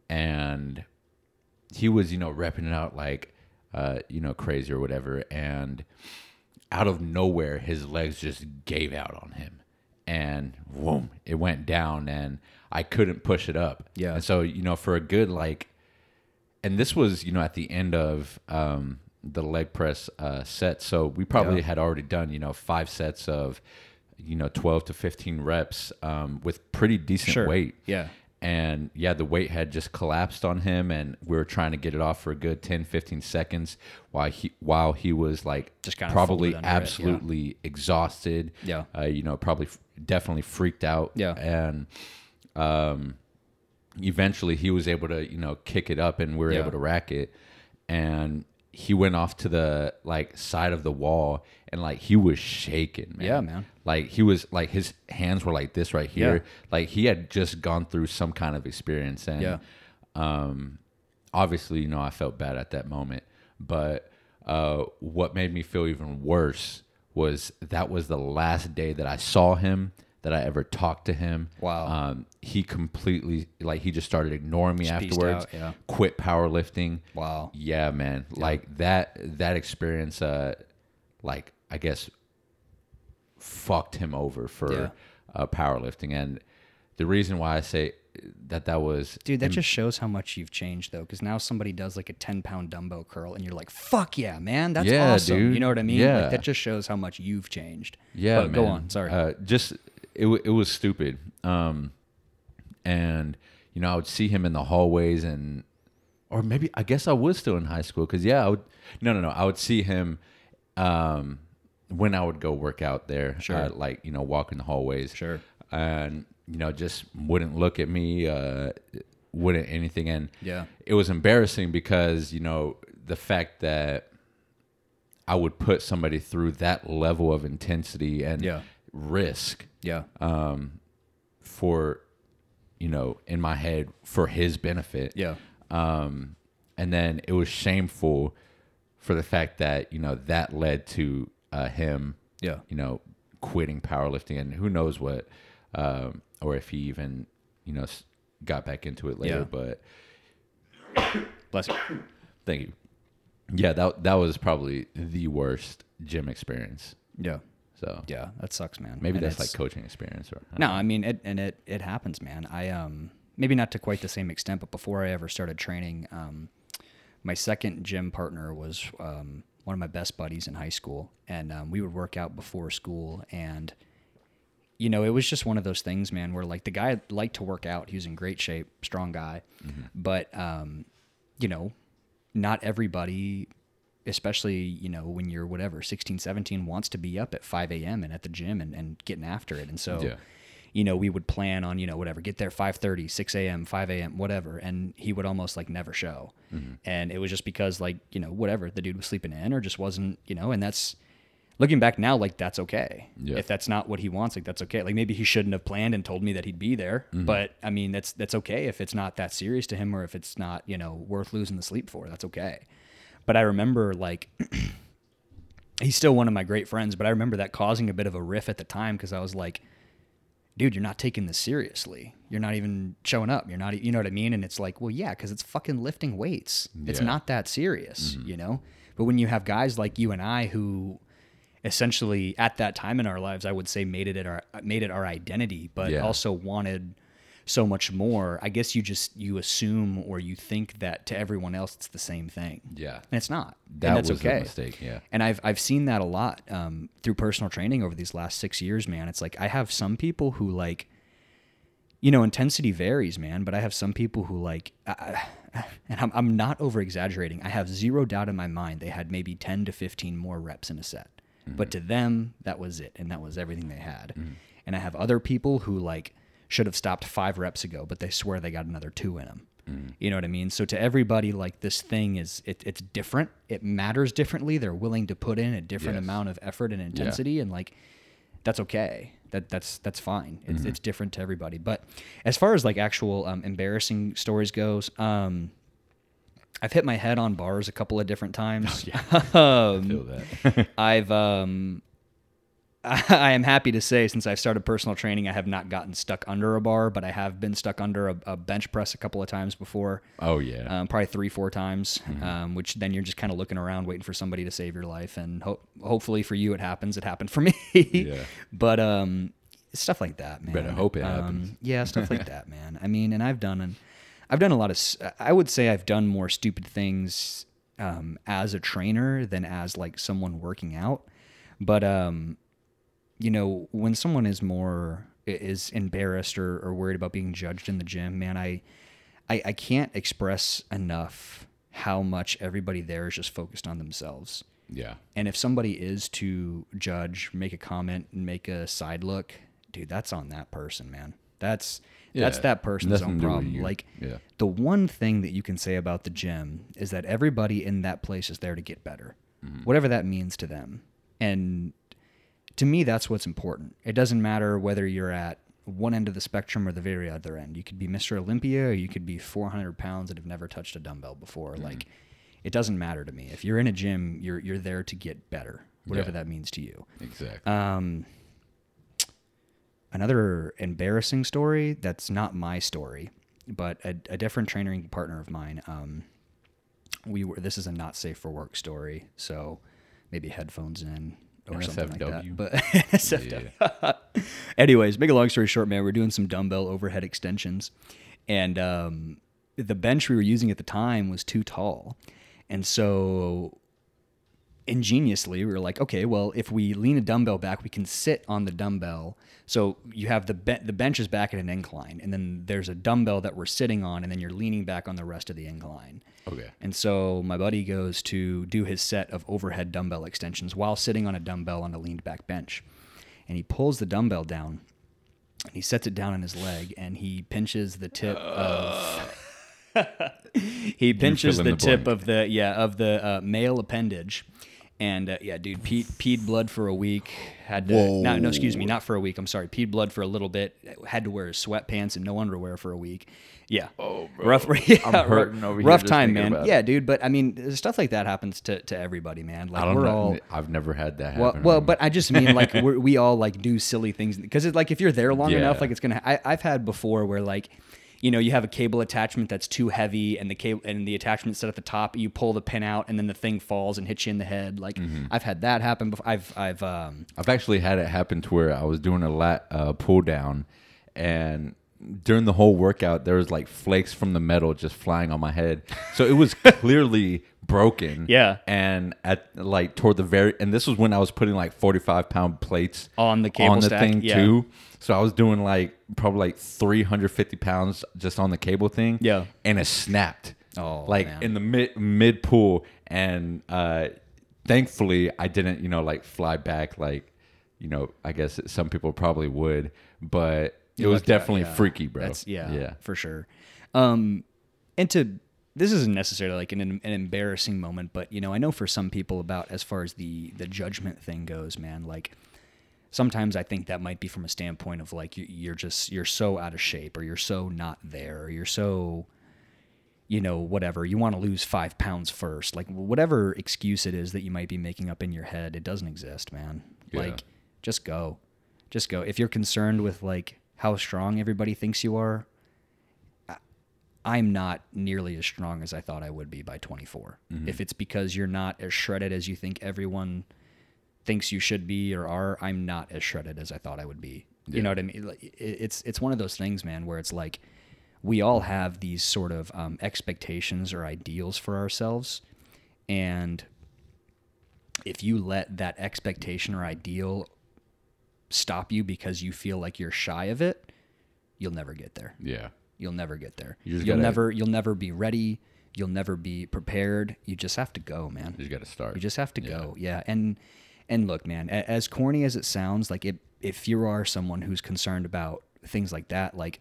Speaker 2: and he was, you know, repping it out like, uh, you know, crazy or whatever. And out of nowhere, his legs just gave out on him, and boom, it went down, and I couldn't push it up.
Speaker 1: Yeah.
Speaker 2: And so, you know, for a good like, and this was, you know, at the end of um, the leg press uh, set. So we probably
Speaker 1: Yeah.
Speaker 2: had already done, you know, five sets of, you know, 12 to 15 reps um, with pretty decent
Speaker 1: Sure.
Speaker 2: weight.
Speaker 1: Yeah.
Speaker 2: And yeah, the weight had just collapsed on him, and we were trying to get it off for a good 10, 15 seconds while he while he was like
Speaker 1: Just kinda
Speaker 2: probably
Speaker 1: folded under it, yeah.
Speaker 2: absolutely exhausted.
Speaker 1: Yeah.
Speaker 2: Uh, you know, probably f- definitely freaked out.
Speaker 1: Yeah.
Speaker 2: And um, eventually he was able to you know kick it up and we were
Speaker 1: Yeah.
Speaker 2: able to rack it and he went off to the like side of the wall and like he was shaking man.
Speaker 1: Yeah, man.
Speaker 2: like he was like his hands were like this right here
Speaker 1: Yeah.
Speaker 2: like he had just gone through some kind of experience and
Speaker 1: Yeah.
Speaker 2: um obviously you know i felt bad at that moment but uh what made me feel even worse was that was the last day that i saw him that i ever talked to him
Speaker 1: Wow.
Speaker 2: um he completely like he just started ignoring me
Speaker 1: Just
Speaker 2: afterwards
Speaker 1: out, yeah.
Speaker 2: quit powerlifting
Speaker 1: Wow.
Speaker 2: yeah man like that that experience uh like i guess fucked him over for
Speaker 1: Yeah.
Speaker 2: uh, powerlifting and the reason why i say that that was
Speaker 1: Dude, that just shows how much you've changed, though, because now somebody does like a 10 pound dumbbell curl and you're like, fuck yeah, man. That's
Speaker 2: Yeah,
Speaker 1: awesome.
Speaker 2: dude.
Speaker 1: You know what I mean?
Speaker 2: Yeah.
Speaker 1: Like, that just shows how much you've changed.
Speaker 2: Yeah,
Speaker 1: But go on. Sorry.
Speaker 2: Uh, just it it was stupid. Um, and you know I would see him in the hallways and, or maybe I guess I was still in high school because yeah I would no no no I would see him, um, when I would go work out there.
Speaker 1: Sure.
Speaker 2: Uh, like you know walk in the hallways.
Speaker 1: Sure.
Speaker 2: And you know just wouldn't look at me. Uh, wouldn't anything and
Speaker 1: Yeah.
Speaker 2: it was embarrassing because you know the fact that I would put somebody through that level of intensity and
Speaker 1: Yeah.
Speaker 2: risk
Speaker 1: yeah.
Speaker 2: um, for you know in my head for his benefit
Speaker 1: yeah.
Speaker 2: um, and then it was shameful for the fact that you know that led to uh, him
Speaker 1: Yeah.
Speaker 2: you know quitting powerlifting and who knows what um, or if he even you know got back into it later
Speaker 1: Yeah.
Speaker 2: but
Speaker 1: Bless you.
Speaker 2: Thank you. Yeah, that that was probably the worst gym experience.
Speaker 1: Yeah.
Speaker 2: So
Speaker 1: Yeah. That sucks, man.
Speaker 2: maybe
Speaker 1: And
Speaker 2: that's like coaching experience or
Speaker 1: No, I mean it, and it it happens, man. I um maybe not to quite the same extent, but before I ever started training, um, my second gym partner was um, one of my best buddies in high school, and um, we would work out before school, and you know it was just one of those things, man, where like the guy liked to work out. He was in great shape, strong guy, but um, you know, not everybody especially you know when you're whatever 16 17 wants to be up at 5 a.m and at the gym and, and getting after it. And so
Speaker 2: Yeah.
Speaker 1: you know we would plan on you know whatever get there 5.30 6 a.m 5 a.m whatever and he would almost like never show. Mm-hmm. And it was just because like you know whatever the dude was sleeping in or just wasn't you know and that's looking back now like that's okay.
Speaker 2: Yeah.
Speaker 1: if that's not what he wants like that's okay. Like maybe he shouldn't have planned and told me that he'd be there mm-hmm. but i mean that's that's okay if it's not that serious to him or if it's not you know worth losing the sleep for. That's okay but i remember like *clears throat* he's still one of my great friends but i remember that causing a bit of a riff at the time because i was like dude you're not taking this seriously. You're not even showing up. You're not you know what i mean? And it's like well yeah because it's fucking lifting weights. It's not that serious mm-hmm. you know? But when you have guys like you and i who essentially at that time in our lives, I would say made it our made it our identity, but
Speaker 2: Yeah.
Speaker 1: also wanted so much more. I guess you just you assume or you think that to everyone else it's the same thing.
Speaker 2: Yeah.
Speaker 1: And it's not.
Speaker 2: That
Speaker 1: and that's
Speaker 2: was
Speaker 1: okay.
Speaker 2: mistake, yeah.
Speaker 1: And I've I've seen that a lot um, through personal training over these last six years, man. It's like I have some people who like, you know, intensity varies, man. But I have some people who like, *laughs* and I'm I'm not over exaggerating. I have zero doubt in my mind they had maybe ten to fifteen more reps in a set, but to them that was it, and that was everything they had. And I have other people who like should have stopped five reps ago, but they swear they got another two in them. You know what I mean? So to everybody, like this thing is it, it's different. It matters differently. They're willing to put in a different
Speaker 2: Yes.
Speaker 1: amount of effort and intensity, and like that's okay. That that's that's fine. It's
Speaker 2: Mm-hmm.
Speaker 1: it's different to everybody. But as far as like actual um, embarrassing stories goes, um, I've hit my head on bars a couple of different times. Oh, yeah. *laughs* um,
Speaker 2: Feel that. *laughs*
Speaker 1: I've um *laughs* I am happy to say since I've started personal training, I have not gotten stuck under a bar, but I have been stuck under a, a bench press a couple of times before.
Speaker 2: oh yeah.
Speaker 1: Um, probably three, four times.
Speaker 2: Mm-hmm.
Speaker 1: Um, which then you're just kind of looking around, waiting for somebody to save your life, and ho- hopefully for you it happens. It happened for *laughs* me.
Speaker 2: Yeah.
Speaker 1: But um, stuff like that, man.
Speaker 2: Better hope it
Speaker 1: Um,
Speaker 2: happens.
Speaker 1: yeah, stuff like *laughs* that, man. I mean, and I've done an, I've done a lot of. I would say I've done more stupid things um, as a trainer than as like someone working out. But um, you know, when someone is more is embarrassed or, or worried about being judged in the gym, man, I, I I can't express enough how much everybody there is just focused on themselves.
Speaker 2: yeah.
Speaker 1: And if somebody is to judge, make a comment, and make a side look, dude, that's on that person, man. That's that's that person's own
Speaker 2: to do with
Speaker 1: problem. Like
Speaker 2: Yeah.
Speaker 1: the one thing that you can say about the gym is that everybody in that place is there to get better,
Speaker 2: Mm-hmm.
Speaker 1: whatever that means to them. And to me, that's what's important. It doesn't matter whether you're at one end of the spectrum or the very other end. You could be Mr. Olympia or you could be 400 pounds and have never touched a dumbbell before.
Speaker 2: Mm-hmm.
Speaker 1: Like, it doesn't matter to me. If you're in a gym, you're you're there to get better, whatever
Speaker 2: Yeah.
Speaker 1: that means to you.
Speaker 2: Exactly.
Speaker 1: Um, another embarrassing story that's not my story, but a, a different training partner of mine. Um, we were. This is a not safe for work story, so maybe headphones in or something like that. But. *laughs* *laughs* Anyways, make a long story short, man, we're doing some dumbbell overhead extensions, and um, the bench we were using at the time was too tall, and so ingeniously we were like okay well if we lean a dumbbell back we can sit on the dumbbell. So you have the be- the bench is back at an incline and then there's a dumbbell that we're sitting on and then you're leaning back on the rest of the incline.
Speaker 2: Okay.
Speaker 1: and so my buddy goes to do his set of overhead dumbbell extensions while sitting on a dumbbell on a leaned back bench. And he pulls the dumbbell down and he sets it down on his leg and he pinches the tip of *laughs* *laughs* he pinches the,
Speaker 2: the
Speaker 1: tip of the yeah of the uh, male appendage and uh, yeah dude peed, peed blood for a week had to no, no excuse me not for a week i'm sorry peed blood for a little bit had to wear sweatpants and no underwear for a week yeah
Speaker 2: Oh, bro.
Speaker 1: rough *laughs* yeah,
Speaker 2: I'm
Speaker 1: rough-
Speaker 2: hurting over here
Speaker 1: rough time man yeah
Speaker 2: it.
Speaker 1: dude but i mean stuff like that happens to, to everybody man like
Speaker 2: I don't
Speaker 1: we're
Speaker 2: know.
Speaker 1: all
Speaker 2: I've never had that happen.
Speaker 1: well, well, but I just mean like *laughs* we're, we all like do silly things because it's like if you're there long
Speaker 2: Yeah.
Speaker 1: enough, like it's gonna. I, I've had before where like, you know, you have a cable attachment that's too heavy, and the cable and the attachment set at the top. You pull the pin out, and then the thing falls and hits you in the head. Like
Speaker 2: Mm-hmm.
Speaker 1: I've had that happen. Before. I've I've um
Speaker 2: I've actually had it happen to where I was doing a lat uh, pull down, and during the whole workout, there was like flakes from the metal just flying on my head. So it was *laughs* clearly broken.
Speaker 1: Yeah.
Speaker 2: And at like toward the very, and this was when I was putting like forty five pound plates
Speaker 1: On the cable
Speaker 2: on the
Speaker 1: stack,
Speaker 2: thing
Speaker 1: yeah.
Speaker 2: too. So I was doing like probably like three hundred fifty pounds just on the cable thing.
Speaker 1: Yeah.
Speaker 2: And it snapped.
Speaker 1: Oh,
Speaker 2: like
Speaker 1: man.
Speaker 2: in the mid mid pool, and uh, thankfully I didn't, you know, like fly back like, you know, I guess some people probably would, but it was
Speaker 1: lucked out,
Speaker 2: definitely
Speaker 1: yeah.
Speaker 2: freaky, bro.
Speaker 1: That's yeah,
Speaker 2: yeah,
Speaker 1: for sure. Um, and to this isn't necessarily like an, an embarrassing moment, but you know, I know for some people about as far as the the judgment thing goes, man. Like sometimes I think that might be from a standpoint of like you, you're just you're so out of shape, or you're so not there, or you're so you know whatever. You want to lose five pounds first. Like whatever excuse it is that you might be making up in your head it doesn't exist man.
Speaker 2: Yeah.
Speaker 1: like just go. Just go. If you're concerned with like how strong everybody thinks you are i'm not nearly as strong as i thought i would be by 24 mm-hmm. if it's because you're not as shredded as you think everyone thinks you should be or are, I'm not as shredded as I thought I would be. You know what I mean? It's it's one of those things, man, where it's like we all have these sort of um, expectations or ideals for ourselves, and if you let that expectation or ideal stop you because you feel like you're shy of it, you'll never get there.
Speaker 2: Yeah.
Speaker 1: You'll never get there.
Speaker 2: You
Speaker 1: you'll
Speaker 2: gotta-
Speaker 1: never you'll never be ready. You'll never be prepared. You just have to go, man.
Speaker 2: You just got to start.
Speaker 1: You just have to go. Yeah. And and look, man, as corny as it sounds, like it, if you are someone who's concerned about things like that, like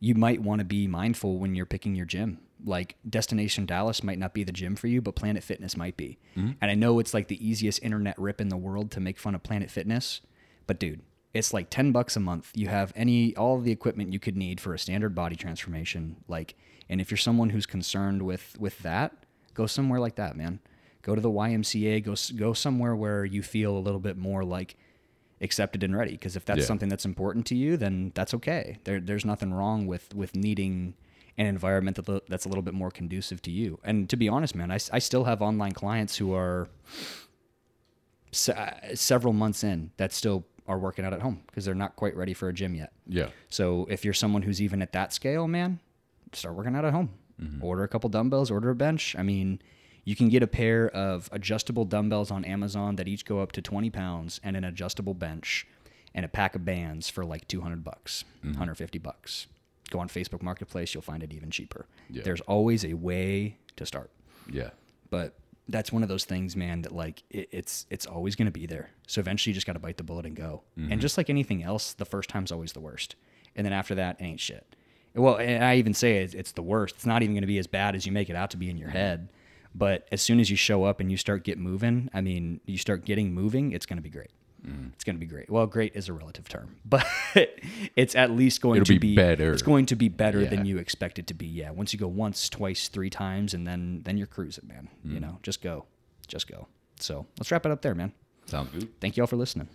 Speaker 1: you might want to be mindful when you're picking your gym. Like Destination Dallas might not be the gym for you, but Planet Fitness might be. Mm-hmm. And I know it's like the easiest internet rip in the world to make fun of Planet Fitness, but dude, it's like 10 bucks a month. You have any all the equipment you could need for a standard body transformation like and if you're someone who's concerned with with that, go somewhere like that, man. Go to the YMCA, go go somewhere where you feel a little bit more like accepted and ready because if that's
Speaker 2: Yeah.
Speaker 1: something that's important to you, then that's okay. There there's nothing wrong with with needing an environment that, that's a little bit more conducive to you. And to be honest, man, I, I still have online clients who are se- uh, several months in that still are working out at home because they're not quite ready for a gym yet.
Speaker 2: yeah.
Speaker 1: So if you're someone who's even at that scale, man, start working out at home.
Speaker 2: Mm-hmm.
Speaker 1: Order a couple dumbbells, order a bench. I mean, you can get a pair of adjustable dumbbells on Amazon that each go up to 20 pounds and an adjustable bench and a pack of bands for like 200 bucks,
Speaker 2: Mm-hmm.
Speaker 1: 150 bucks. Go on Facebook Marketplace, you'll find it even cheaper.
Speaker 2: Yeah.
Speaker 1: There's always a way to start
Speaker 2: Yeah.
Speaker 1: but that's one of those things man that like it, it's it's always going to be there so eventually you just got to bite the bullet and go and just like anything else the first time's always the worst and then after that it ain't shit well and i even say it's, it's the worst it's not even going to be as bad as you make it out to be in your head but as soon as you show up and you start get moving i mean you start getting moving it's going to be great it's going to be great well great is a relative term *laughs* but it's at least going
Speaker 2: It'll
Speaker 1: to
Speaker 2: be
Speaker 1: be
Speaker 2: better.
Speaker 1: it's going to be better
Speaker 2: Yeah.
Speaker 1: than you expect it to be yeah once you go once twice three times and then then you're cruising man
Speaker 2: Mm.
Speaker 1: you know just go just go so let's wrap it up there man
Speaker 2: Sounds good.
Speaker 1: thank you all for listening